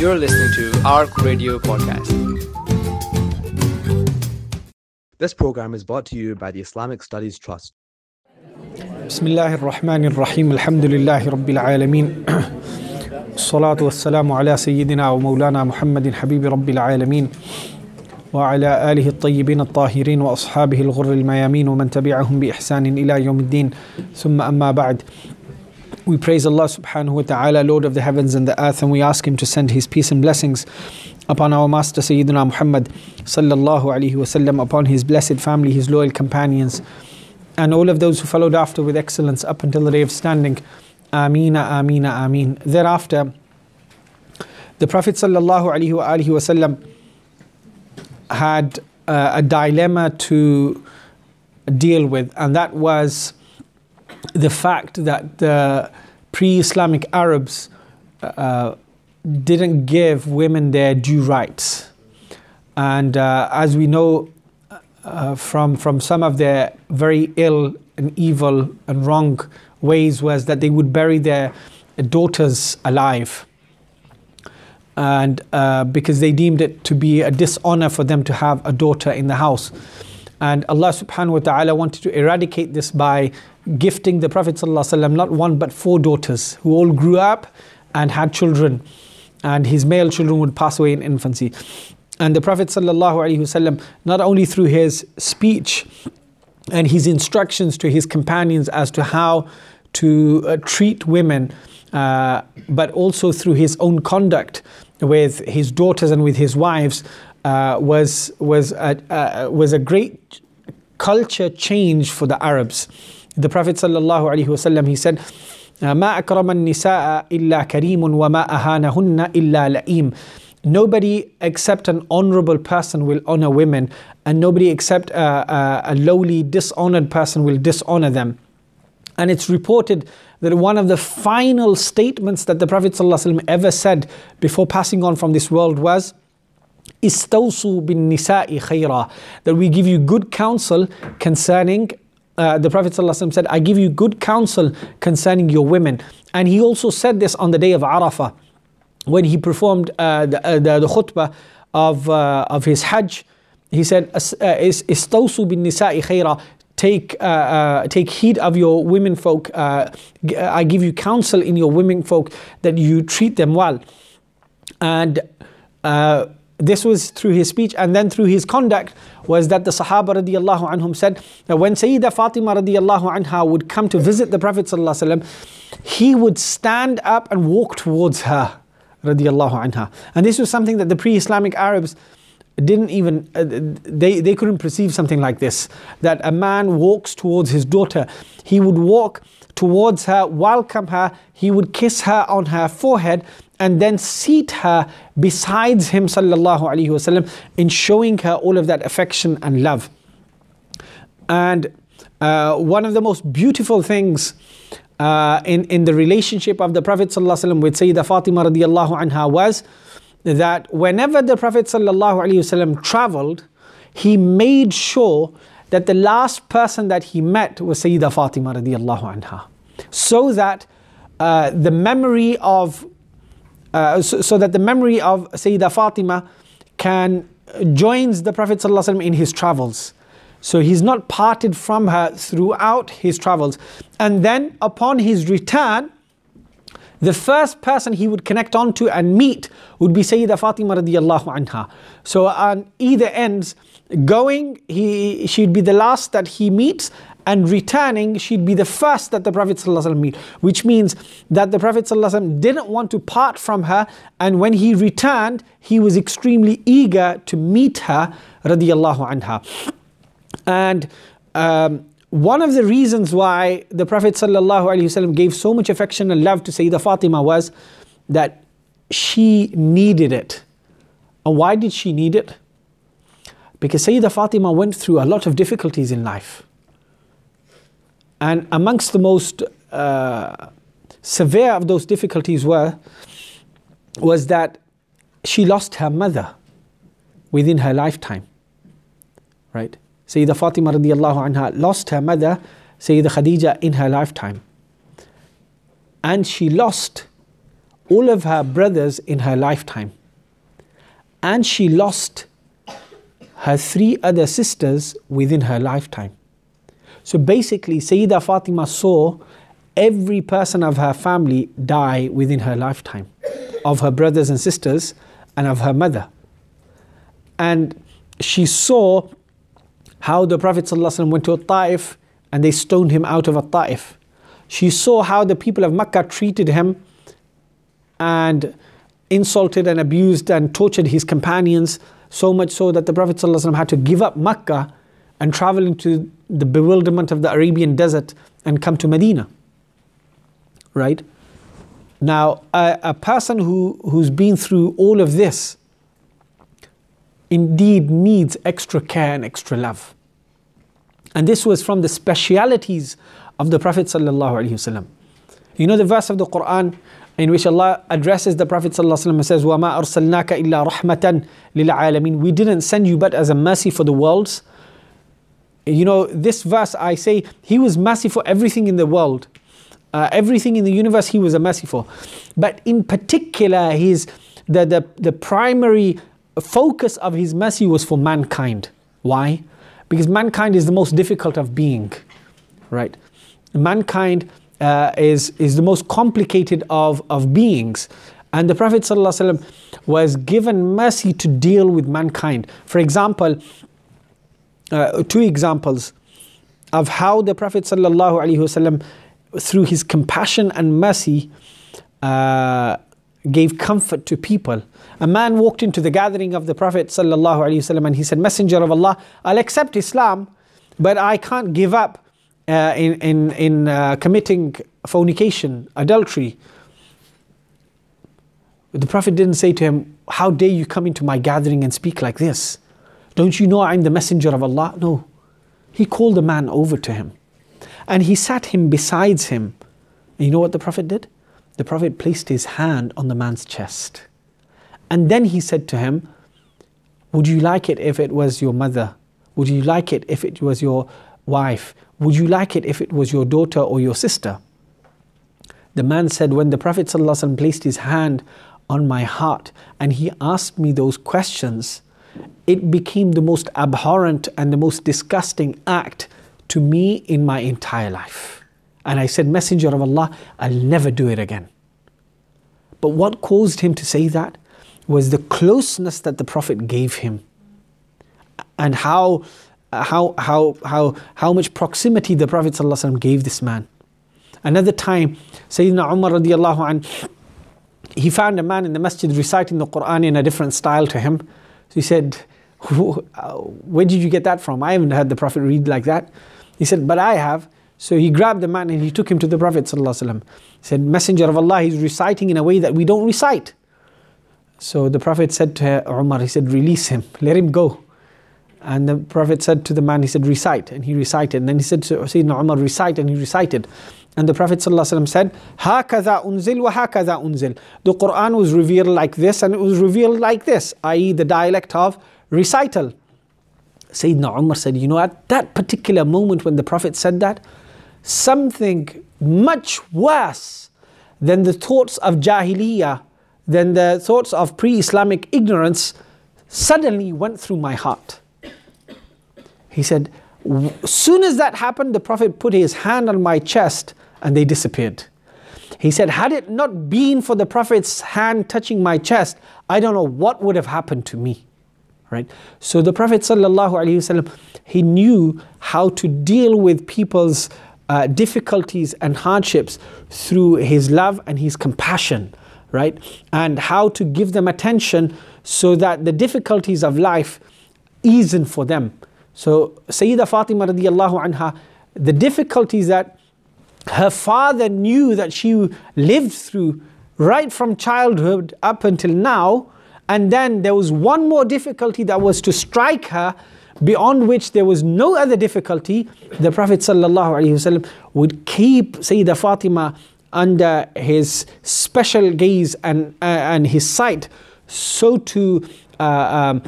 You're listening to ARC Radio Podcast. This program is brought to you by the Islamic Studies Trust. بسم الله الرحمن الرحيم الحمد لله رب العالمين الصلاة والسلام على سيدنا ومولانا محمد حبيب رب العالمين وعلى آله الطيبين الطاهرين وأصحابه الغر الميامين ومن تبعهم بإحسان إلى يوم الدين ثم أما بعد we praise Allah subhanahu wa ta'ala, Lord of the heavens and the earth, and we ask Him to send His peace and blessings upon our Master Sayyidina Muhammad sallallahu alaihi wasallam, upon His blessed family, His loyal companions, and all of those who followed after with excellence up until the day of standing. Amina, Amina, Amin. Thereafter, the Prophet sallallahu alaihi wasallam had uh, a dilemma to deal with, and that was the fact that the pre Islamic Arabs uh, didn't give women their due rights. And uh, as we know uh, from, from some of their very ill and evil and wrong ways, was that they would bury their daughters alive. And uh, because they deemed it to be a dishonor for them to have a daughter in the house. And Allah subhanahu wa ta'ala wanted to eradicate this by gifting the Prophet ﷺ not one but four daughters who all grew up and had children. And his male children would pass away in infancy. And the Prophet ﷺ, not only through his speech and his instructions to his companions as to how to uh, treat women, uh, but also through his own conduct with his daughters and with his wives, uh, was, was, a, uh, was a great culture change for the Arabs the Prophet sallallahu alaihi wasallam he said, uh, "Ma akraman nisaa illa karimun wa ma ahanahunna illa la'im." Nobody except an honorable person will honor women, and nobody except a, a, a lowly, dishonored person will dishonor them. And it's reported that one of the final statements that the Prophet ﷺ ever said before passing on from this world was, Istawsu bin nisa'i khayra, that we give you good counsel concerning uh, the Prophet ﷺ said, I give you good counsel concerning your women. And he also said this on the day of Arafah when he performed uh, the, uh, the, the, khutbah of, uh, of his Hajj. He said, Istawsu bin nisa'i khayra. Take, uh, uh, take heed of your women folk. I give you counsel in your women folk that you treat them well. And this was through his speech and then through his conduct was that the Sahaba radiallahu anhum said that when Sayyida Fatima radiallahu anha would come to visit the Prophet sallallahu he would stand up and walk towards her radiallahu anha. And this was something that the pre-Islamic Arabs didn't even, uh, they, they couldn't perceive something like this. That a man walks towards his daughter. He would walk towards her, welcome her, he would kiss her on her forehead and then seat her besides him sallallahu alaihi wasallam in showing her all of that affection and love and uh, one of the most beautiful things uh, in, in the relationship of the Prophet ﷺ with Sayyidah Fatima radiallahu anha was that whenever the Prophet ﷺ traveled, he made sure that the last person that he met was Sayyidah Fatima radiallahu anha. So that uh, the memory of uh, so, so, that the memory of Sayyidah Fatima can joins the Prophet ﷺ in his travels. So he's not parted from her throughout his travels. And then upon his return, the first person he would connect onto and meet would be Sayyidah Fatima radiallahu anha. So on either ends, going, he, she'd be the last that he meets, and returning, she'd be the first that the Prophet ﷺ meet, which means that the Prophet ﷺ didn't want to part from her, and when he returned, he was extremely eager to meet her, radiallahu anha. And um, one of the reasons why the Prophet ﷺ gave so much affection and love to Sayyidah Fatima was that she needed it. And why did she need it? Because Sayyidah Fatima went through a lot of difficulties in life. And amongst the most uh, severe of those difficulties were was that she lost her mother within her lifetime. Right? Sayyidah Fatima radiallahu anha lost her mother, Sayyidah Khadija, in her lifetime. And she lost all of her brothers in her lifetime. And she lost her three other sisters within her lifetime. So basically, Sayyida Fatima saw every person of her family die within her lifetime, of her brothers and sisters and of her mother. And she saw how the Prophet ﷺ went to a Ta'if and they stoned him out of a Ta'if. She saw how the people of Mecca treated him and insulted and abused and tortured his companions, so much so that the Prophet ﷺ had to give up Mecca and travel into the bewilderment of the Arabian desert and come to Medina. Right? Now, a, a person who, who's been through all of this indeed needs extra care and extra love. And this was from the specialities of the Prophet ﷺ. You know the verse of the Quran in which Allah addresses the Prophet ﷺ and says, وَمَا أَرْسَلْنَاكَ إِلَّا رَحْمَةً لِلْعَالَمِينَ We didn't send you but as a mercy for the worlds. You know, this verse I say, He was mercy for everything in the world. Uh, everything in the universe He was a mercy for. But in particular, his, the, the, the primary focus of His mercy was for mankind. Why? Because mankind is the most difficult of being, right? Mankind uh, is, is the most complicated of, of beings. And the Prophet ﷺ was given mercy to deal with mankind. For example, uh, two examples of how the Prophet ﷺ, through his compassion and mercy, uh, gave comfort to people. A man walked into the gathering of the Prophet ﷺ and he said, Messenger of Allah, I'll accept Islam, but I can't give up uh, in, in, in uh, committing fornication, adultery. The Prophet didn't say to him, How dare you come into my gathering and speak like this? Don't you know I'm the messenger of Allah? No. He called the man over to him and he sat him besides him. And you know what the Prophet did? The Prophet placed his hand on the man's chest. And then he said to him, Would you like it if it was your mother? Would you like it if it was your wife? Would you like it if it was your daughter or your sister? The man said, When the Prophet ﷺ placed his hand on my heart and he asked me those questions, it became the most abhorrent and the most disgusting act to me in my entire life. And I said, Messenger of Allah, I'll never do it again. But what caused him to say that was the closeness that the Prophet gave him and how, how, how, how, how much proximity the Prophet gave this man. Another time, Sayyidina Umar radiallahu anh, he found a man in the masjid reciting the Quran in a different style to him. So he said, Where did you get that from? I haven't heard the Prophet read like that. He said, But I have. So he grabbed the man and he took him to the Prophet. He said, Messenger of Allah, he's reciting in a way that we don't recite. So the Prophet said to Umar, he said, Release him, let him go. And the Prophet said to the man, he said, Recite. And he recited. And then he said to Sayyidina Umar, Recite. And he recited. And the Prophet ﷺ said, هَكَذَا أُنزِلْ وَهَكَذَا أُنزِلْ The Quran was revealed like this and it was revealed like this, i.e. the dialect of recital. Sayyidina Umar said, you know, at that particular moment when the Prophet said that, something much worse than the thoughts of Jahiliyyah, than the thoughts of pre-Islamic ignorance, suddenly went through my heart. He said, soon as that happened, the Prophet put his hand on my chest and they disappeared. He said, Had it not been for the Prophet's hand touching my chest, I don't know what would have happened to me. Right? So the Prophet ﷺ, he knew how to deal with people's uh, difficulties and hardships through his love and his compassion, right? And how to give them attention so that the difficulties of life easen for them. So Sayyida Fatima radiallahu anha, the difficulties that her father knew that she lived through right from childhood up until now. And then there was one more difficulty that was to strike her, beyond which there was no other difficulty. The Prophet ﷺ would keep Sayyida Fatima under his special gaze and, uh, and his sight, so to uh, um,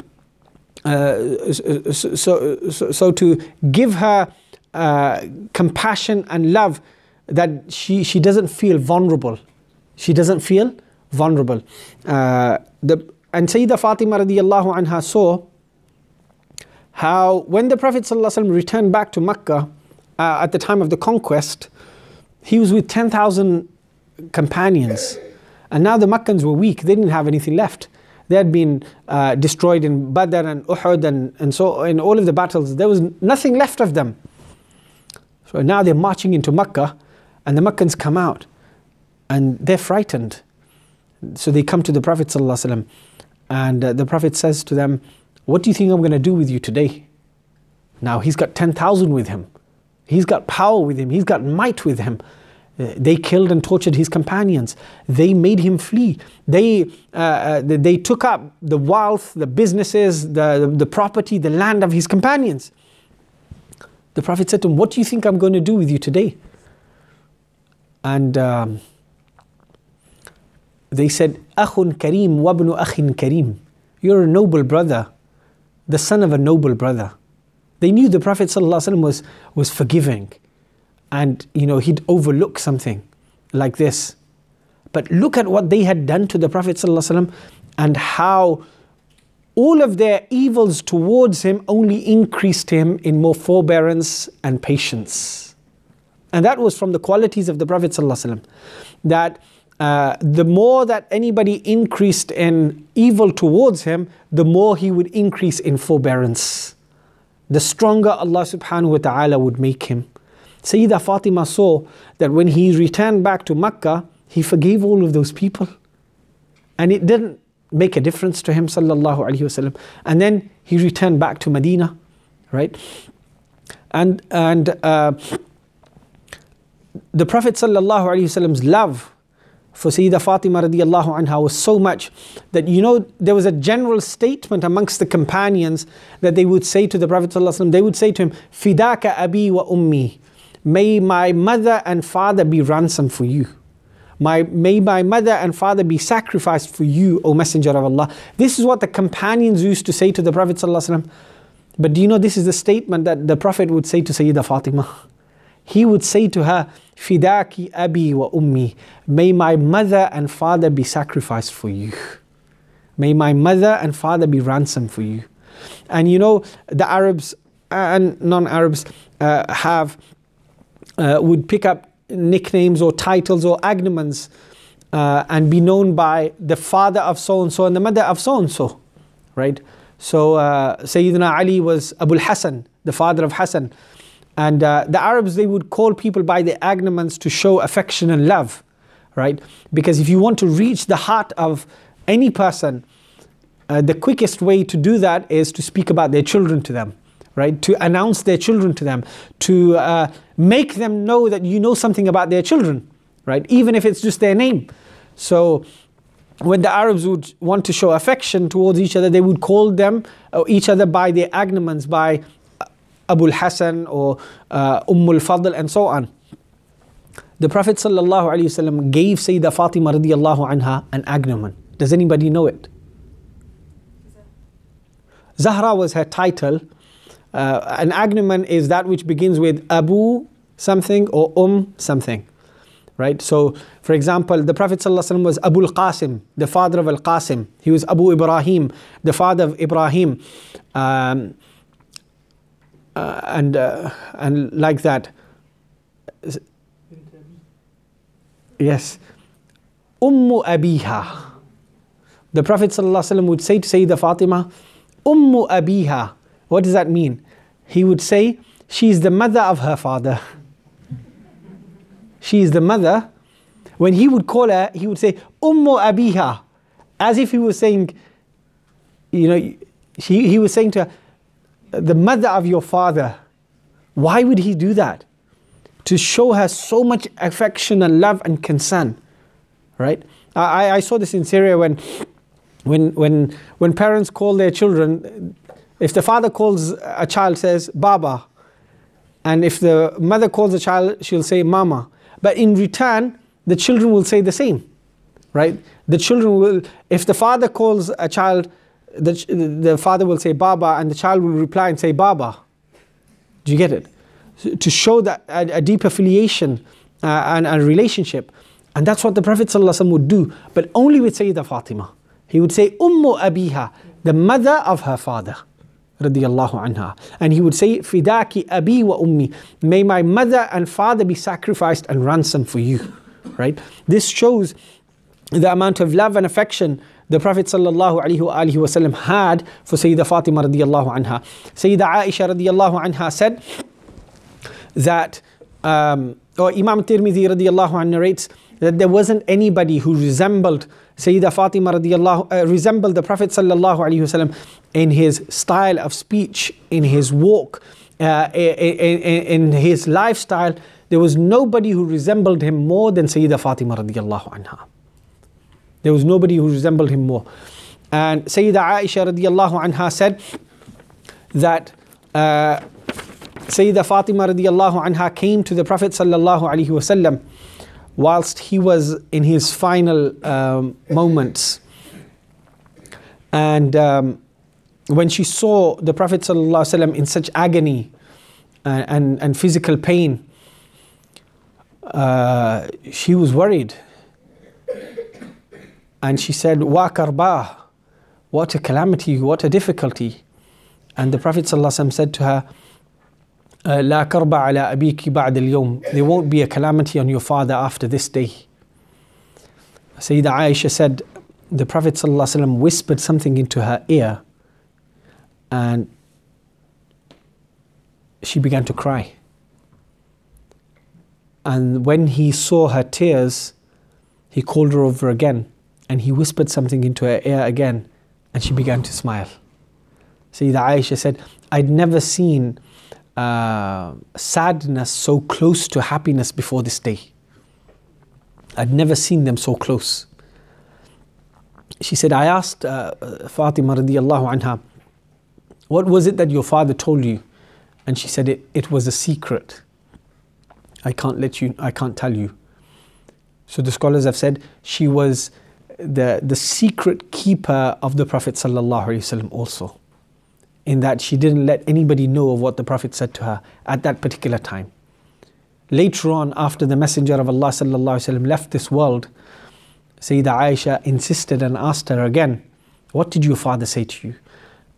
uh, so, so, so, to give her uh, compassion and love that she, she doesn't feel vulnerable. She doesn't feel vulnerable. Uh, the, and Sayyidah Fatima radiallahu anha saw how when the Prophet ﷺ returned back to Mecca uh, at the time of the conquest, he was with 10,000 companions. And now the Meccans were weak, they didn't have anything left. They had been uh, destroyed in Badr and Uhud and, and so in all of the battles. There was nothing left of them. So now they're marching into Mecca and the Meccans come out and they're frightened. So they come to the Prophet sallallahu ﷺ and uh, the Prophet says to them, What do you think I'm going to do with you today? Now he's got 10,000 with him. He's got power with him. He's got might with him. Uh, they killed and tortured his companions. They made him flee. They, uh, uh, they took up the wealth, the businesses, the, the property, the land of his companions. The Prophet said to him, What do you think I'm going to do with you today? And um, they said, Akhun Kareem wabnu akhin Kareem. You're a noble brother, the son of a noble brother. They knew the Prophet ﷺ was, was forgiving and you know he'd overlook something like this. But look at what they had done to the Prophet ﷺ and how all of their evils towards him only increased him in more forbearance and patience. And that was from the qualities of the Prophet ﷺ. That uh, the more that anybody increased in evil towards him, the more he would increase in forbearance. The stronger Allah subhanahu wa ta'ala would make him. Sayyidah Fatima saw that when he returned back to Mecca, he forgave all of those people. And it didn't make a difference to him, sallallahu alaihi wasallam. And then he returned back to Medina, right? And and uh, the Prophet sallallahu alaihi wasallam's love for Sayyidah Fatima radiallahu anha was so much that you know there was a general statement amongst the companions that they would say to the Prophet they would say to him, Fidaka abi wa ummi, may my mother and father be ransom for you. My, may my mother and father be sacrificed for you, O Messenger of Allah. This is what the companions used to say to the Prophet. But do you know this is the statement that the Prophet would say to Sayyidah Fatima? He would say to her, Fidaki abi wa ummi. May my mother and father be sacrificed for you. May my mother and father be ransom for you. And you know, the Arabs and non Arabs uh, have, uh, would pick up nicknames or titles or agnomens uh, and be known by the father of so and so and the mother of so and so, right? So uh, Sayyidina Ali was Abu Hassan, the father of Hassan. And uh, the Arabs, they would call people by the agnomens to show affection and love, right? Because if you want to reach the heart of any person, uh, the quickest way to do that is to speak about their children to them, right? To announce their children to them, to uh, make them know that you know something about their children, right? Even if it's just their name. So when the Arabs would want to show affection towards each other, they would call them uh, each other by their agnomens, by Abu Hassan or uh, Ummul Fadl and so on. The Prophet ﷺ gave Sayyidah Fatima radiallahu anha an agnomen. Does anybody know it? Zahra was her title. Uh, an agnomen is that which begins with Abu something or Um something. Right? So, for example, the Prophet ﷺ was Abu al-Qasim, the father of al-Qasim. He was Abu Ibrahim, the father of Ibrahim. Um, uh, and uh, and like that. Yes, Ummu Abiha. The Prophet ﷺ would say to Sayyidah Fatima, Ummu Abiha. What does that mean? He would say, she is the mother of her father. She is the mother. When he would call her, he would say, Ummu Abiha. As if he was saying, you know, he, he was saying to her, the mother of your father. Why would he do that? To show her so much affection and love and concern. Right? I, I saw this in Syria when, when, when, when parents call their children, if the father calls a child, says, Baba. And if the mother calls a child, she'll say, Mama. But in return, the children will say the same. Right? The children will, if the father calls a child, the, the father will say Baba and the child will reply and say Baba. Do you get it? To show that a, a deep affiliation uh, and a relationship. And that's what the Prophet ﷺ would do, but only with Sayyidah Fatima. He would say, Ummu Abiha, the mother of her father. Anha. And he would say, Fidaki Abi wa Ummi, may my mother and father be sacrificed and ransomed for you. Right? This shows the amount of love and affection the Prophet wasallam had for Sayyidah Fatima radiallahu anha. Sayyidah Aisha radiallahu anha said that, um, or Imam Tirmidhi radiallahu anha narrates that there wasn't anybody who resembled Sayyidah Fatima radiallahu, uh, resembled the Prophet sallallahu alaihi wasallam in his style of speech, in his walk, uh, in, in, in his lifestyle. There was nobody who resembled him more than Sayyidah Fatima radiallahu anha. There was nobody who resembled him more. And Sayyidah Aisha radiallahu anha said that uh, Sayyidah Fatima radiallahu anha came to the Prophet sallallahu alaihi wasallam whilst he was in his final um, moments. And um, when she saw the Prophet ﷺ in such agony and, and, and physical pain, uh, she was worried. And she said, Wa karba, what a calamity, what a difficulty. And the Prophet ﷺ said to her, لا كرب على أبيك بعد اليوم There won't be a calamity on your father after this day. Sayyidah Aisha said, the Prophet ﷺ whispered something into her ear and she began to cry. And when he saw her tears, he called her over again and he whispered something into her ear again and she began to smile. Sayyidah Aisha said, I'd never seen uh, sadness so close to happiness before this day. I'd never seen them so close. She said, I asked uh, Fatima radiallahu anha, what was it that your father told you? And she said, it, it was a secret. I can't let you, I can't tell you. So the scholars have said she was the, the secret keeper of the Prophet ﷺ also, in that she didn't let anybody know of what the Prophet said to her at that particular time. Later on, after the Messenger of Allah left this world, Sayyida Aisha insisted and asked her again, What did your father say to you?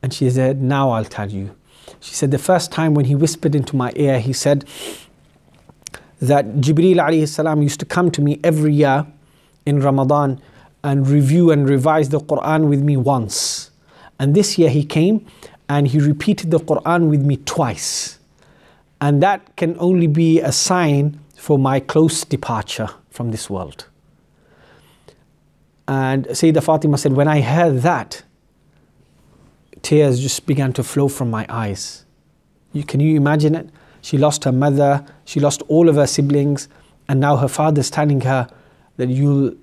And she said, Now I'll tell you. She said, The first time when he whispered into my ear, he said that Jibreel alayhi salam used to come to me every year in Ramadan and review and revise the Quran with me once. And this year he came and he repeated the Quran with me twice. And that can only be a sign for my close departure from this world. And Sayyidah Fatima said, When I heard that, tears just began to flow from my eyes. You, can you imagine it? She lost her mother, she lost all of her siblings, and now her father's telling her that you'll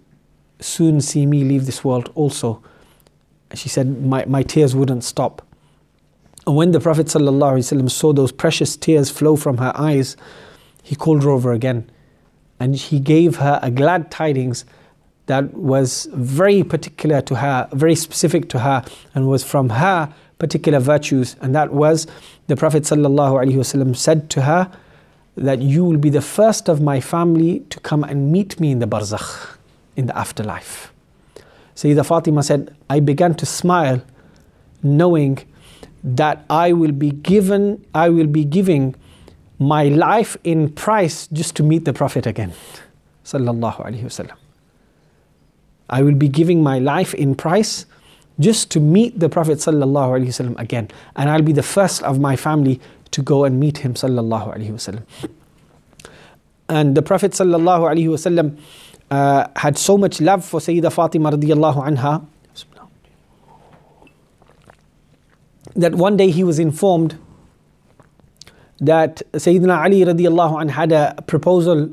soon see me leave this world also. She said, My, my tears wouldn't stop. And when the Prophet ﷺ saw those precious tears flow from her eyes, he called her over again and he gave her a glad tidings that was very particular to her, very specific to her, and was from her particular virtues. And that was the Prophet ﷺ said to her that you will be the first of my family to come and meet me in the barzakh, in the afterlife. Sayyidah Fatima said, I began to smile knowing that I will be given, I will be giving my life in price just to meet the Prophet again. Sallallahu Alaihi Wasallam. I will be giving my life in price just to meet the Prophet Sallallahu Alaihi Wasallam again. And I'll be the first of my family to go and meet him Sallallahu Alaihi Wasallam. And the Prophet Sallallahu Alaihi Wasallam uh, had so much love for Sayyidah Fatima radiallahu anha that one day he was informed that Sayyidina Ali radiallahu anh had a proposal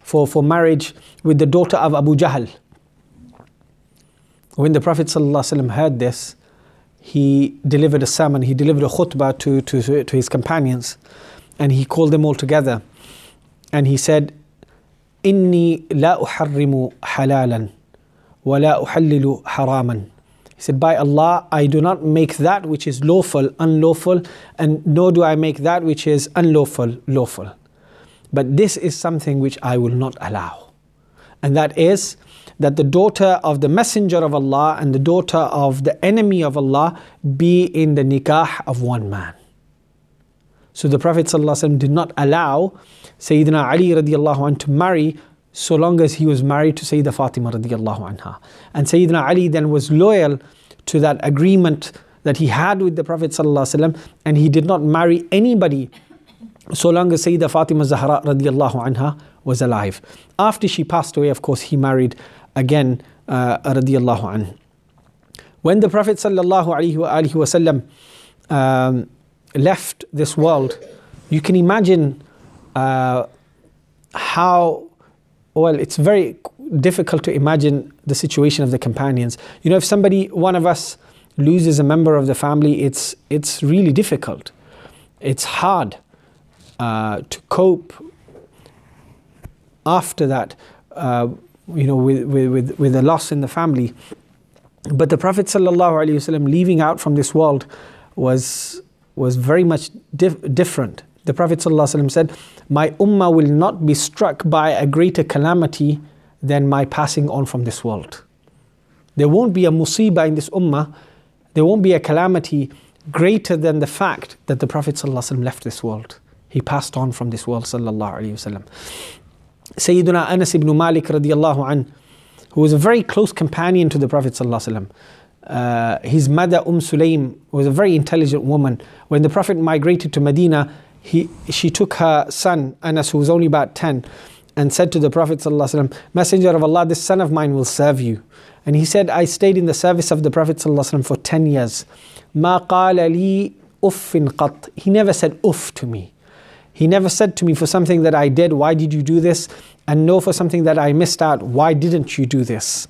for, for marriage with the daughter of Abu Jahl. When the Prophet heard this, he delivered a sermon, he delivered a khutbah to, to, to his companions, and he called them all together. And he said, Inni la uharrimu halalan ولا أحلل حراما. haraman. He said, By Allah, I do not make that which is lawful unlawful, and nor do I make that which is unlawful lawful. But this is something which I will not allow. And that is that the daughter of the Messenger of Allah and the daughter of the enemy of Allah be in the nikah of one man. So the Prophet ﷺ did not allow Sayyidina Ali radiallahu anh to marry so long as he was married to Sayyidina Fatima radiallahu anha. And Sayyidina Ali then was loyal to that agreement that he had with the Prophet and he did not marry anybody so long as Sayyidina Fatima Zahra radiallahu anha was alive. After she passed away, of course, he married again uh, radiallahu anhu. When the Prophet wasallam um, left this world, you can imagine uh, how well it's very difficult to imagine the situation of the companions. You know, if somebody, one of us, loses a member of the family, it's it's really difficult. It's hard uh, to cope after that. Uh, you know, with, with, with a loss in the family. But the Prophet ﷺ leaving out from this world was, was very much dif- different. The Prophet ﷺ said, My ummah will not be struck by a greater calamity than my passing on from this world. There won't be a musibah in this ummah, there won't be a calamity greater than the fact that the Prophet ﷺ left this world. He passed on from this world. Sayyidina Anas ibn Malik radiallahu an, who was a very close companion to the Prophet sallallahu uh, his mother Umm Sulaim was a very intelligent woman. When the Prophet migrated to Medina, he, she took her son Anas, who was only about 10, and said to the Prophet ﷺ, Messenger of Allah, this son of mine will serve you. And he said, I stayed in the service of the Prophet ﷺ for 10 years. ما قال لي أف قط. He never said uff to me. He never said to me, For something that I did, why did you do this? And no, for something that I missed out, why didn't you do this?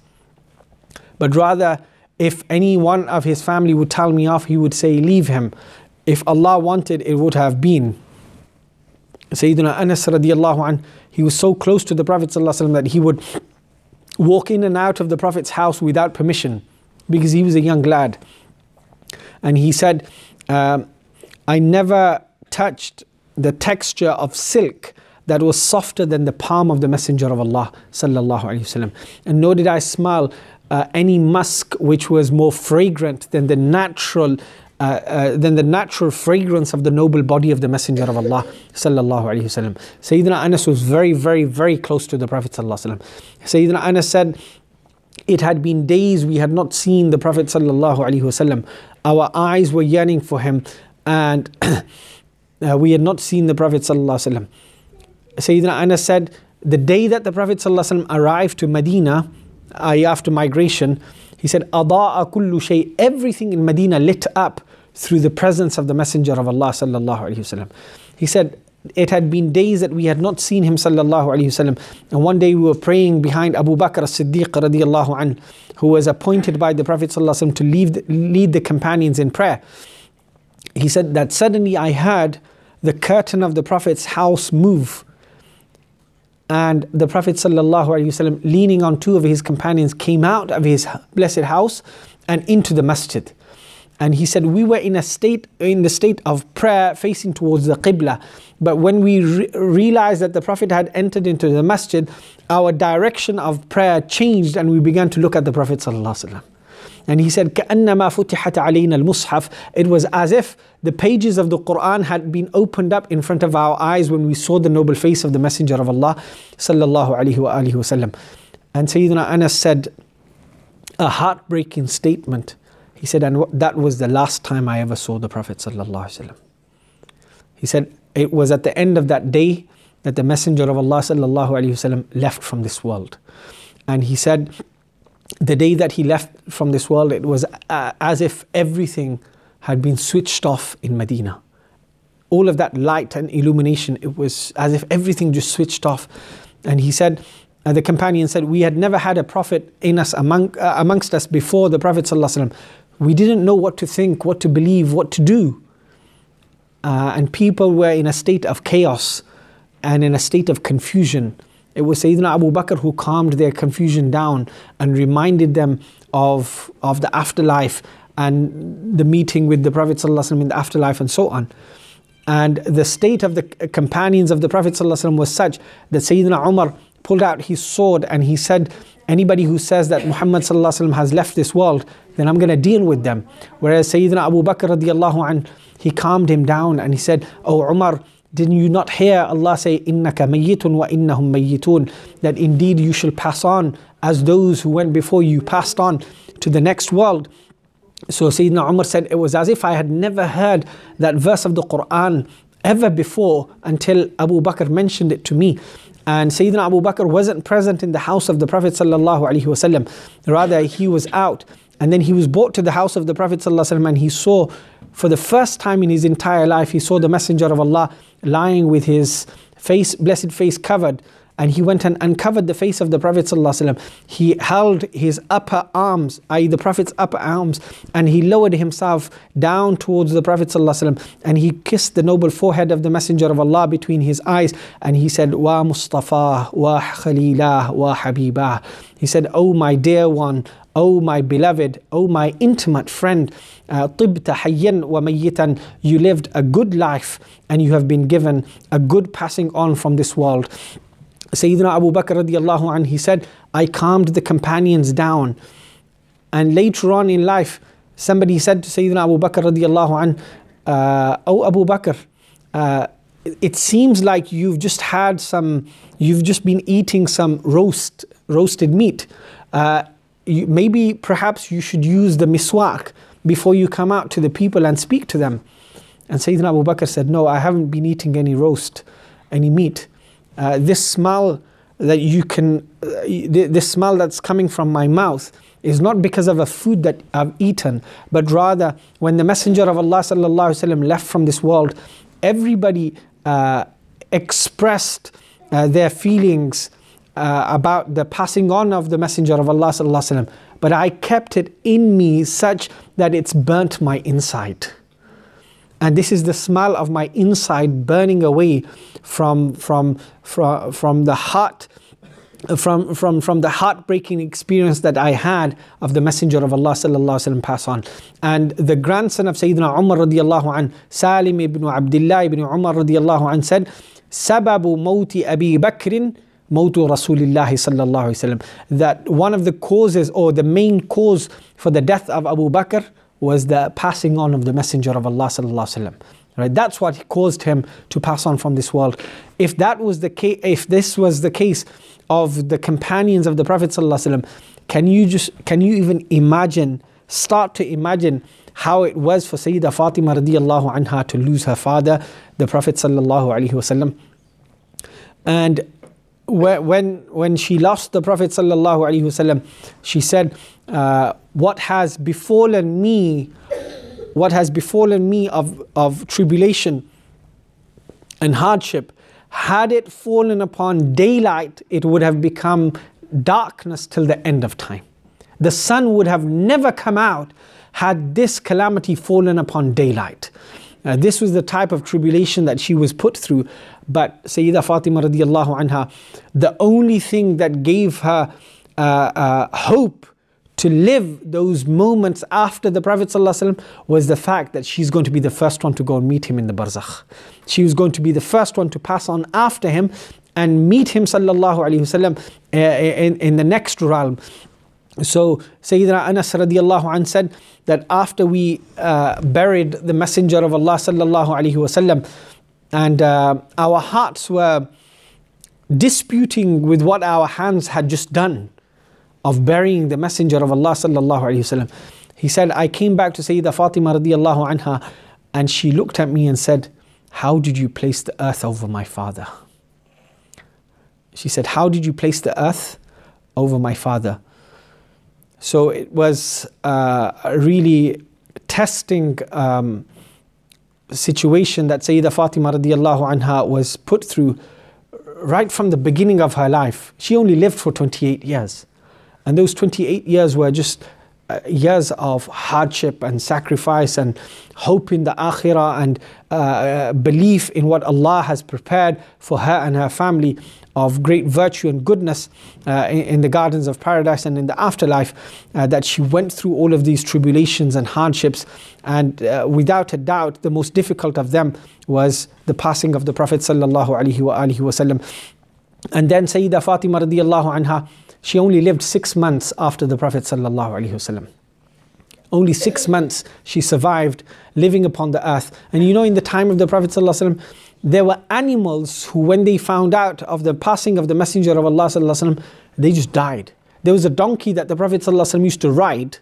But rather, if any one of his family would tell me off, he would say, Leave him. If Allah wanted, it would have been. Sayyidina Anas radiallahu anh, he was so close to the Prophet that he would walk in and out of the Prophet's house without permission because he was a young lad. And he said, um, I never touched the texture of silk that was softer than the palm of the Messenger of Allah sallallahu alaihi wasallam. And nor did I smell uh, any musk which was more fragrant than the natural uh, uh, than the natural fragrance of the noble body of the Messenger of Allah sallallahu alaihi wasallam. Sayyidina Anas was very, very, very close to the Prophet sallallahu alaihi wasallam. Sayyidina Anas said, "It had been days we had not seen the Prophet sallallahu alaihi wasallam. Our eyes were yearning for him, and uh, we had not seen the Prophet sallallahu alaihi wasallam." Sayyidina Anas said, "The day that the Prophet sallallahu alaihi wasallam arrived to Medina, uh, after migration." He said, Ada'a kullu shay, everything in Medina lit up through the presence of the Messenger of Allah sallallahu alaihi wasallam. He said, it had been days that we had not seen him sallallahu alaihi wasallam. And one day we were praying behind Abu Bakr as-Siddiq radiallahu an, who was appointed by the Prophet sallallahu to lead the, lead the companions in prayer he said that suddenly I heard the curtain of the Prophet's house move. And the Prophet ﷺ, leaning on two of his companions, came out of his blessed house and into the masjid And he said, We were in a state, in the state of prayer facing towards the Qibla. But when we re- realized that the Prophet had entered into the masjid, our direction of prayer changed and we began to look at the Prophet. ﷺ. And he said, كَأَنَّمَا فُتِحَتْ عَلَيْنَا الْمُصْحَفِ It was as if the pages of the Quran had been opened up in front of our eyes when we saw the noble face of the Messenger of Allah sallallahu alaihi wasallam. And Sayyidina Anas said, a heartbreaking statement. He said, and that was the last time I ever saw the Prophet. He said, it was at the end of that day that the Messenger of Allah left from this world. And he said, the day that he left from this world, it was uh, as if everything had been switched off in Medina. All of that light and illumination, it was as if everything just switched off. And he said, the companion said, We had never had a prophet in us among, uh, amongst us before the Prophet. We didn't know what to think, what to believe, what to do. Uh, and people were in a state of chaos and in a state of confusion. It was Sayyidina Abu Bakr who calmed their confusion down and reminded them of, of the afterlife and the meeting with the Prophet ﷺ in the afterlife and so on. And the state of the companions of the Prophet ﷺ was such that Sayyidina Umar pulled out his sword and he said, Anybody who says that Muhammad has left this world, then I'm going to deal with them. Whereas Sayyidina Abu Bakr radiallahu anh, he calmed him down and he said, Oh Umar, didn't you not hear Allah say, Innaka mayyitun wa innahum mayyitun? That indeed you shall pass on as those who went before you passed on to the next world. So Sayyidina Umar said, It was as if I had never heard that verse of the Quran ever before until Abu Bakr mentioned it to me. And Sayyidina Abu Bakr wasn't present in the house of the Prophet. Rather, he was out. And then he was brought to the house of the Prophet and he saw, for the first time in his entire life, he saw the Messenger of Allah lying with his face, blessed face covered and he went and uncovered the face of the Prophet ﷺ. He held his upper arms, i.e., the Prophet's upper arms, and he lowered himself down towards the Prophet ﷺ, and he kissed the noble forehead of the Messenger of Allah between his eyes, and he said, Wa Mustafa, Wa Khalilah, Wa Habibah. He said, Oh my dear one, Oh my beloved, oh my intimate friend, طبت حيا وميتا, you lived a good life and you have been given a good passing on from this world. Sayyidina Abu Bakr radiallahu anh, he said, I calmed the companions down. And later on in life, somebody said to Sayyidina Abu Bakr radiallahu anh, uh, Oh Abu Bakr, uh, it seems like you've just had some, you've just been eating some roast, roasted meat. Uh, you, maybe perhaps you should use the miswak before you come out to the people and speak to them. And Sayyidina Abu Bakr said, No, I haven't been eating any roast, any meat Uh, this smell that you can, uh, this smell that's coming from my mouth is not because of a food that I've eaten, but rather when the Messenger of Allah وسلم, left from this world, everybody uh, expressed uh, their feelings uh, about the passing on of the Messenger of Allah وسلم, but I kept it in me such that it's burnt my inside. and this is the smell of my inside burning away from from from, from the heart from from from the heartbreaking experience that I had of the Messenger of Allah sallallahu alaihi wasallam pass on, and the grandson of Sayyidina Umar radiallahu an Salim ibn Abdullah ibn Umar radiallahu an said, "Sababu mawti Abi Bakrin." Mautu Rasulillahi sallallahu alaihi wasallam. That one of the causes or the main cause for the death of Abu Bakr was the passing on of the Messenger of Allah sallallahu Right? That's what caused him to pass on from this world. If that was the case, if this was the case of the companions of the Prophet ﷺ, can you just can you even imagine, start to imagine how it was for Sayyida Fatima radiallahu anha to lose her father, the Prophet sallallahu alaihi wasallam. And when when she lost the Prophet sallallahu alaihi wasallam, she said, uh, "What has befallen me what has befallen me of, of tribulation and hardship, had it fallen upon daylight, it would have become darkness till the end of time. The sun would have never come out had this calamity fallen upon daylight. Uh, this was the type of tribulation that she was put through. But Sayyida Fatima radiallahu anha, the only thing that gave her uh, uh, hope to live those moments after the Prophet was the fact that she's going to be the first one to go and meet him in the barzakh. She was going to be the first one to pass on after him and meet him sallallahu wasallam uh, in, in the next realm. So Sayyidina Anas radiallahu an said that after we uh, buried the Messenger of Allah sallallahu alaihi wasallam and uh, our hearts were disputing with what our hands had just done of burying the Messenger of Allah sallallahu alaihi wasallam. He said, I came back to Sayyidah Fatima radiallahu anha and she looked at me and said, How did you place the earth over my father? She said, How did you place the earth over my father? So it was uh, a really testing um, situation that Sayyida Fatima radiallahu anha was put through right from the beginning of her life. She only lived for 28 years. And those 28 years were just uh, years of hardship and sacrifice and hope in the akhirah and uh, uh, belief in what Allah has prepared for her and her family of great virtue and goodness uh, in, in, the gardens of paradise and in the afterlife, uh, that she went through all of these tribulations and hardships. And uh, without a doubt, the most difficult of them was the passing of the Prophet sallallahu alaihi wasallam And then Sayyida Fatima radiallahu anha, she only lived six months after the Prophet sallallahu alaihi wasallam. Only six months she survived living upon the earth. And you know, in the time of the Prophet ﷺ, there were animals who, when they found out of the passing of the Messenger of Allah, ﷺ, they just died. There was a donkey that the Prophet ﷺ used to ride,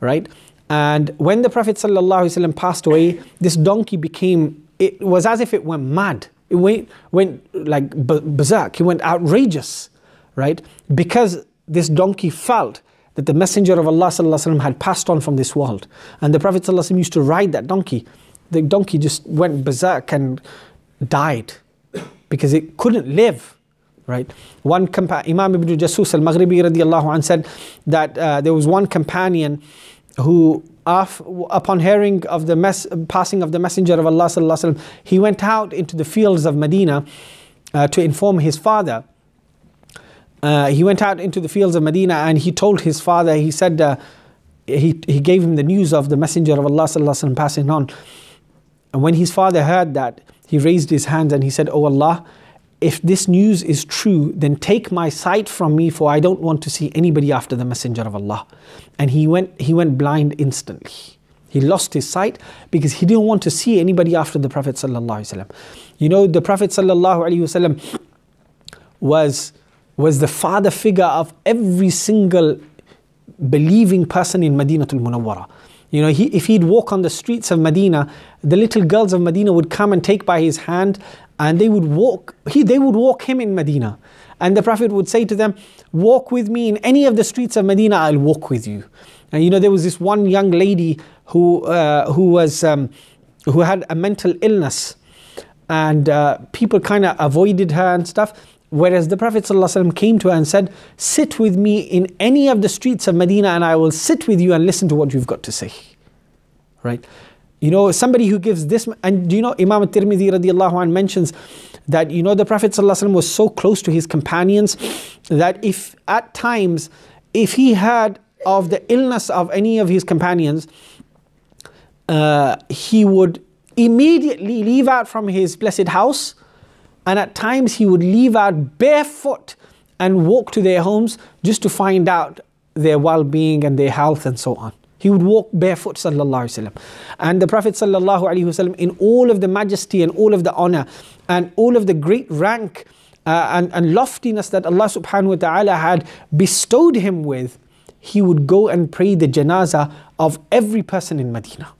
right? And when the Prophet ﷺ passed away, this donkey became, it was as if it went mad. It went, went like berserk, it went outrageous, right? Because this donkey felt that the Messenger of Allah ﷺ had passed on from this world. And the Prophet ﷺ used to ride that donkey. The donkey just went berserk and died because it couldn't live. Right? One compa- Imam Ibn Jasus al-Maghribi radiallahu anh said that uh, there was one companion who af- upon hearing of the mes- passing of the messenger of Allah sallallahu alaihi wasallam he went out into the fields of Medina uh, to inform his father uh, he went out into the fields of Medina and he told his father he said uh, he, he gave him the news of the messenger of Allah sallallahu alaihi wasallam passing on and when his father heard that he raised his hands and he said, Oh Allah, if this news is true, then take my sight from me, for I don't want to see anybody after the Messenger of Allah. And he went, he went blind instantly. He lost his sight because he didn't want to see anybody after the Prophet. You know, the Prophet was, was the father figure of every single believing person in Madinatul Munawwara. You know, he, if he'd walk on the streets of Medina, the little girls of Medina would come and take by his hand and they would walk, he, they would walk him in Medina. And the Prophet would say to them, Walk with me in any of the streets of Medina, I'll walk with you. And you know, there was this one young lady who, uh, who, was, um, who had a mental illness, and uh, people kind of avoided her and stuff. Whereas the Prophet ﷺ came to her and said, Sit with me in any of the streets of Medina and I will sit with you and listen to what you've got to say. Right? You know, somebody who gives this, and do you know, Imam al-Tirmidhi radiallahu anh mentions that, you know, the Prophet ﷺ was so close to his companions that if at times, if he heard of the illness of any of his companions, uh, he would immediately leave out from his blessed house and at times he would leave out barefoot and walk to their homes just to find out their well being and their health and so on. He would walk barefoot, sallallahu alaihi wasallam. And the Prophet sallallahu alaihi wasallam, in all of the majesty and all of the honor and all of the great rank uh, and, and loftiness that Allah subhanahu wa ta'ala had bestowed him with, he would go and pray the janazah of every person in Medina.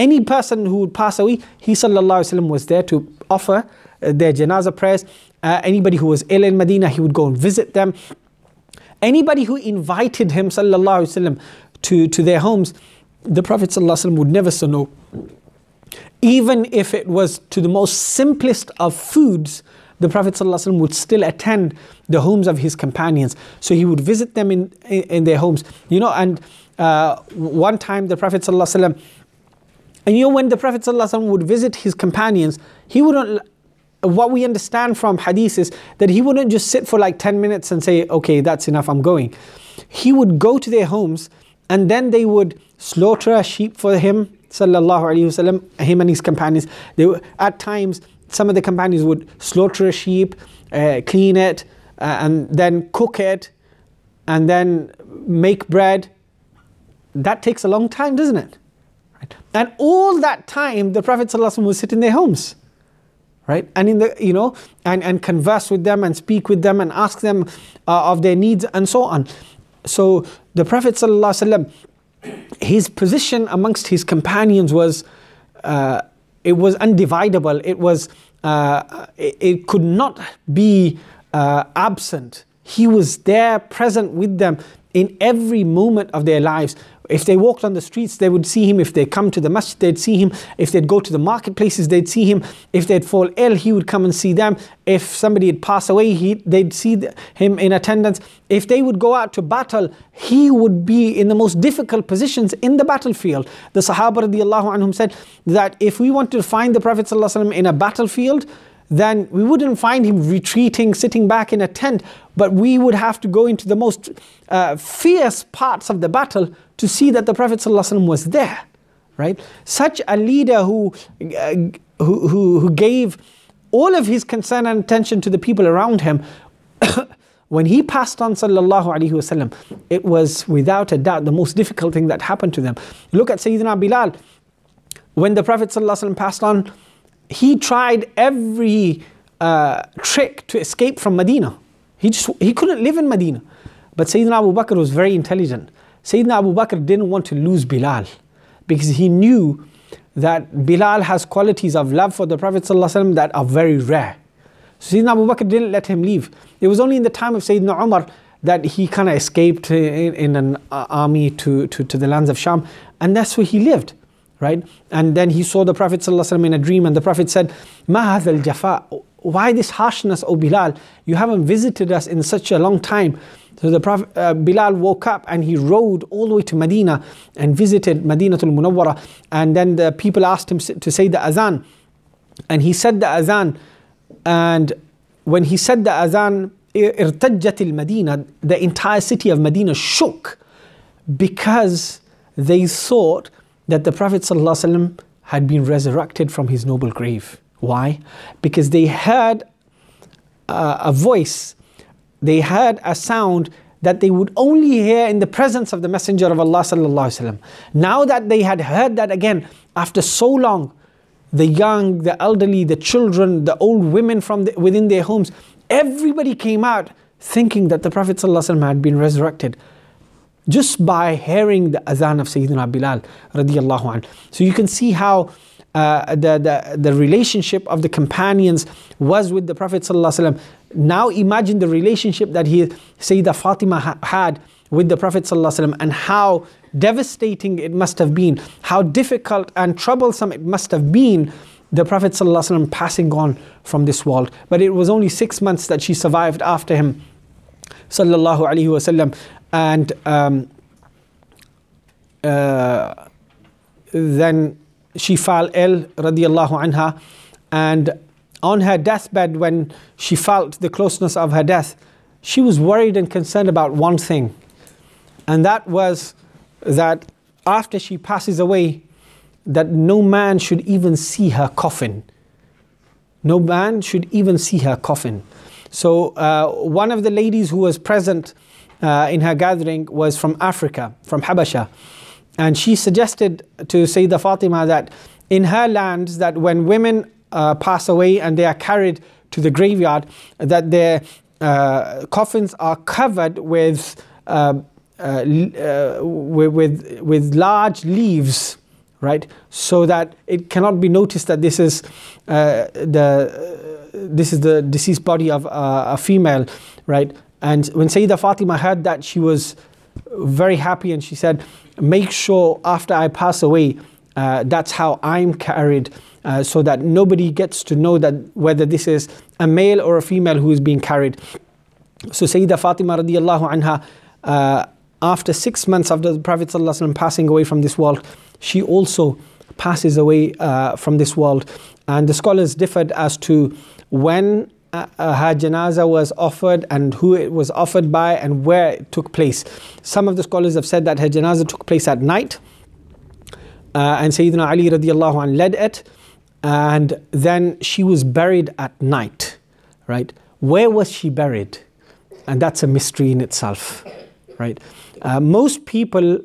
Any person who would pass away, he وسلم, was there to offer uh, their janazah prayers. Uh, anybody who was ill in Medina, he would go and visit them. Anybody who invited him وسلم, to, to their homes, the Prophet وسلم, would never say no. Even if it was to the most simplest of foods, the Prophet ﷺ would still attend the homes of his companions. So he would visit them in, in, in their homes. You know, and uh, one time the Prophet ﷺ and you know, when the Prophet ﷺ would visit his companions, he wouldn't, what we understand from hadith is that he wouldn't just sit for like 10 minutes and say, okay, that's enough, I'm going. He would go to their homes and then they would slaughter a sheep for him, sallallahu alaihi wasallam, him and his companions. They were, at times, some of the companions would slaughter a sheep, uh, clean it, uh, and then cook it, and then make bread. That takes a long time, doesn't it? And all that time, the Prophet ﷺ would sit in their homes. Right? And in the, you know, and, and converse with them and speak with them and ask them uh, of their needs and so on. So the Prophet ﷺ, his position amongst his companions was uh, it was undividable. It was uh, it, it, could not be uh, absent. He was there, present with them in every moment of their lives. If they walked on the streets, they would see him. If they come to the masjid, they'd see him. If they'd go to the marketplaces, they'd see him. If they'd fall ill, he would come and see them. If somebody had passed away, he, they'd see him in attendance. If they would go out to battle, he would be in the most difficult positions in the battlefield. The Sahaba said that if we want to find the Prophet in a battlefield, then we wouldn't find him retreating, sitting back in a tent, but we would have to go into the most uh, fierce parts of the battle to see that the Prophet ﷺ was there. Right? Such a leader who, uh, who, who, who, gave all of his concern and attention to the people around him. when he passed on sallallahu alaihi wasallam, it was without a doubt the most difficult thing that happened to them. Look at Sayyidina Bilal. When the Prophet passed on, he tried every uh, trick to escape from Medina. He just he couldn't live in Medina. But Sayyidina Abu Bakr was very intelligent. Sayyidina Abu Bakr didn't want to lose Bilal because he knew that Bilal has qualities of love for the Prophet ﷺ that are very rare. So Sayyidina Abu Bakr didn't let him leave. It was only in the time of Sayyidina Umar that he kind of escaped in, in an uh, army to, to, to the lands of Sham, and that's where he lived, right? And then he saw the Prophet ﷺ in a dream, and the Prophet said, Ma al jafa, why this harshness, O Bilal? You haven't visited us in such a long time. So the Prophet uh, Bilal woke up and he rode all the way to Medina and visited Madinatul Munawwara. And then the people asked him to say the azan. And he said the azan. And when he said the azan, irtajjat Medina, the entire city of Medina shook because they thought that the Prophet ﷺ had been resurrected from his noble grave. Why? Because they heard uh, a voice they heard a sound that they would only hear in the presence of the Messenger of Allah sallallahu Now that they had heard that again after so long, the young, the elderly, the children, the old women from the, within their homes, everybody came out thinking that the Prophet ﷺ had been resurrected just by hearing the azan of Sayyidina Bilal radiallahu anh. So you can see how uh, the, the, the relationship of the companions was with the Prophet sallallahu Now imagine the relationship that he, Sayyida Fatima ha- had with the Prophet and how devastating it must have been, how difficult and troublesome it must have been the Prophet passing on from this world. But it was only six months that she survived after him Sallallahu Alaihi Wasallam. And um, uh, then she fell ill, anha, and on her deathbed, when she felt the closeness of her death, she was worried and concerned about one thing, and that was that after she passes away, that no man should even see her coffin. No man should even see her coffin. So, uh, one of the ladies who was present uh, in her gathering was from Africa, from Habasha. And she suggested to Sayyidah Fatima that in her lands, that when women uh, pass away and they are carried to the graveyard, that their uh, coffins are covered with, uh, uh, with, with, large leaves, right? So that it cannot be noticed that this is uh, the this is the deceased body of a female, right? And when Sayyida Fatima heard that, she was very happy and she said, Make sure after I pass away, uh, that's how I'm carried, uh, so that nobody gets to know that whether this is a male or a female who is being carried. So Sayyida Fatima radiallahu anha, uh, after six months after the Prophet passing away from this world, she also passes away uh, from this world. And the scholars differed as to when her janazah was offered and who it was offered by and where it took place. Some of the scholars have said that her janazah took place at night uh, and Sayyidina Ali radiallahu anh led it and then she was buried at night, right? Where was she buried? And that's a mystery in itself, right? Uh, most people,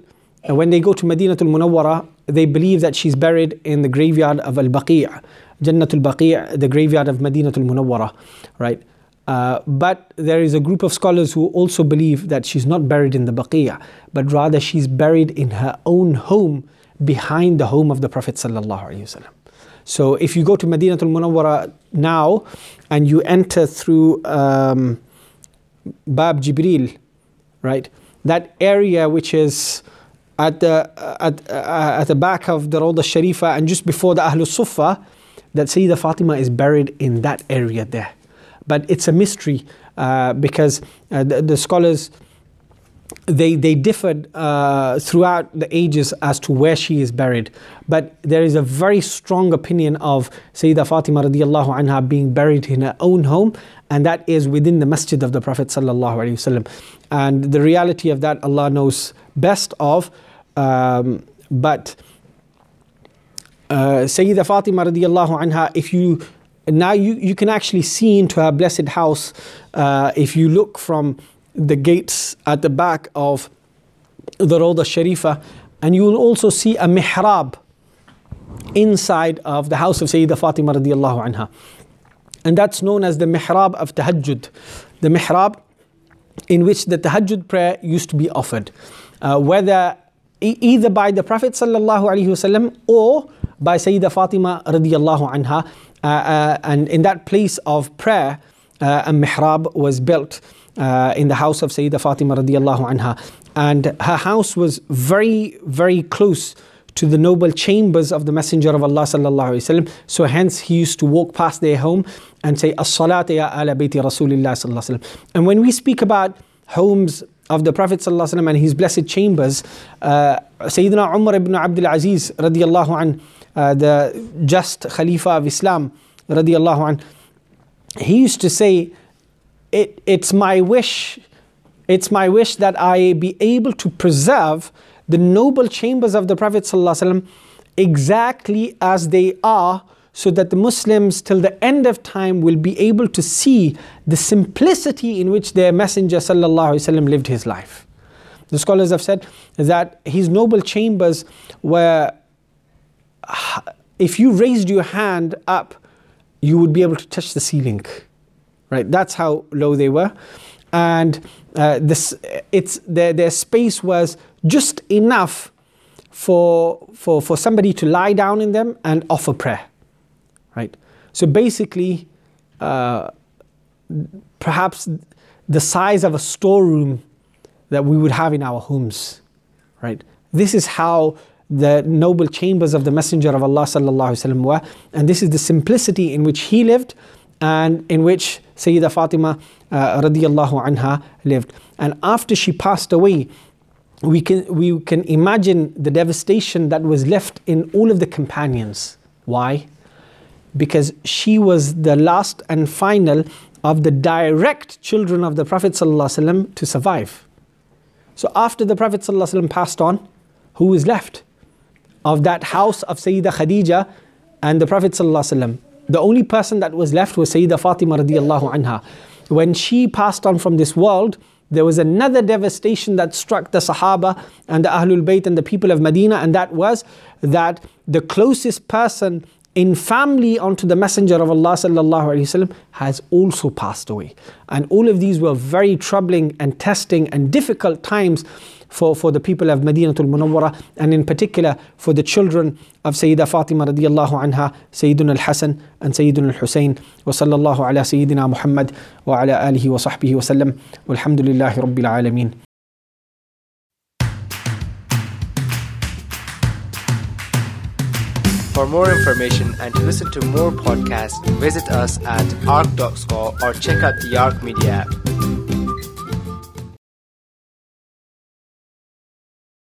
uh, when they go to Madinatul Munawwara, they believe that she's buried in the graveyard of Al Baqi'. Jannatul Baqi', the graveyard of Madinatul Munawwara, right? Uh, but there is a group of scholars who also believe that she's not buried in the Baqiyah, but rather she's buried in her own home behind the home of the Prophet So if you go to Madinatul Munawwara now and you enter through um, Bab Jibril, right? That area which is at the at, uh, at the back of the Rawda Sharifa and just before the Ahlul Sufa, that Sayyidah Fatima is buried in that area there. But it's a mystery uh, because uh, the, the, scholars they they differed uh, throughout the ages as to where she is buried. But there is a very strong opinion of Sayyidah Fatima radiallahu anha being buried in her own home, and that is within the masjid of the Prophet. And the reality of that Allah knows best of. Um, but uh, Sayyida Fatima radiallahu anha, if you now you, you can actually see into her blessed house uh, if you look from the gates at the back of the Rawda Sharifa, and you will also see a mihrab inside of the house of Sayyidah Fatima radiallahu anha. And that's known as the mihrab of tahajjud. The mihrab in which the tahajjud prayer used to be offered. Uh, whether e- either by the Prophet sallallahu alaihi wasallam or by Sayyidah Fatima radiallahu anha. Uh, uh, and in that place of prayer, uh, a mihrab was built uh, in the house of Sayyidah Fatima radiallahu anha. And her house was very, very close to the noble chambers of the Messenger of Allah sallallahu alaihi wasallam. So hence he used to walk past their home and say, "As-salat ya ala bayti Rasulillah sallallahu alaihi wasallam." And when we speak about homes of the Prophet sallallahu alaihi wasallam and his blessed chambers, uh, Sayyidina Umar ibn Abdul Aziz radiallahu an, uh, Uh, the just Khalifa of Islam radiallahu an, he used to say, it, "It's my wish." It's my wish that I be able to preserve the noble chambers of the Prophet exactly as they are, so that the Muslims till the end of time will be able to see the simplicity in which their Messenger ﷺ lived his life. The scholars have said that his noble chambers were, if you raised your hand up, you would be able to touch the ceiling. Right? That's how low they were. And uh, this, it's, their, their space was just enough for, for, for somebody to lie down in them and offer prayer. Right? So basically, uh, perhaps the size of a storeroom that we would have in our homes. Right? This is how the noble chambers of the Messenger of Allah sallallahu and this is the simplicity in which he lived and in which Sayyida Fatima uh, anha lived. And after she passed away, we can, we can imagine the devastation that was left in all of the companions. Why? Because she was the last and final of the direct children of the Prophet to survive. So after the Prophet passed on, who is left? Of that house of Sayyida Khadija and the Prophet. The only person that was left was Sayyida Fatima radiallahu anha. When she passed on from this world, there was another devastation that struck the Sahaba and the Ahlul Bayt and the people of Medina, and that was that the closest person in family onto the Messenger of Allah sallallahu wasallam has also passed away. And all of these were very troubling and testing and difficult times for, for the people of Madinatul Munawwara and in particular for the children of Sayyidah Fatima radiallahu anha, Sayyiduna al-Hasan and Sayyiduna al-Husayn wa sallallahu ala Sayyidina Muhammad wa ala alihi wa sahbihi wa sallam walhamdulillahi rabbil alameen. For more information and to listen to more podcasts, visit us at arc.score or check out the Arc Media app.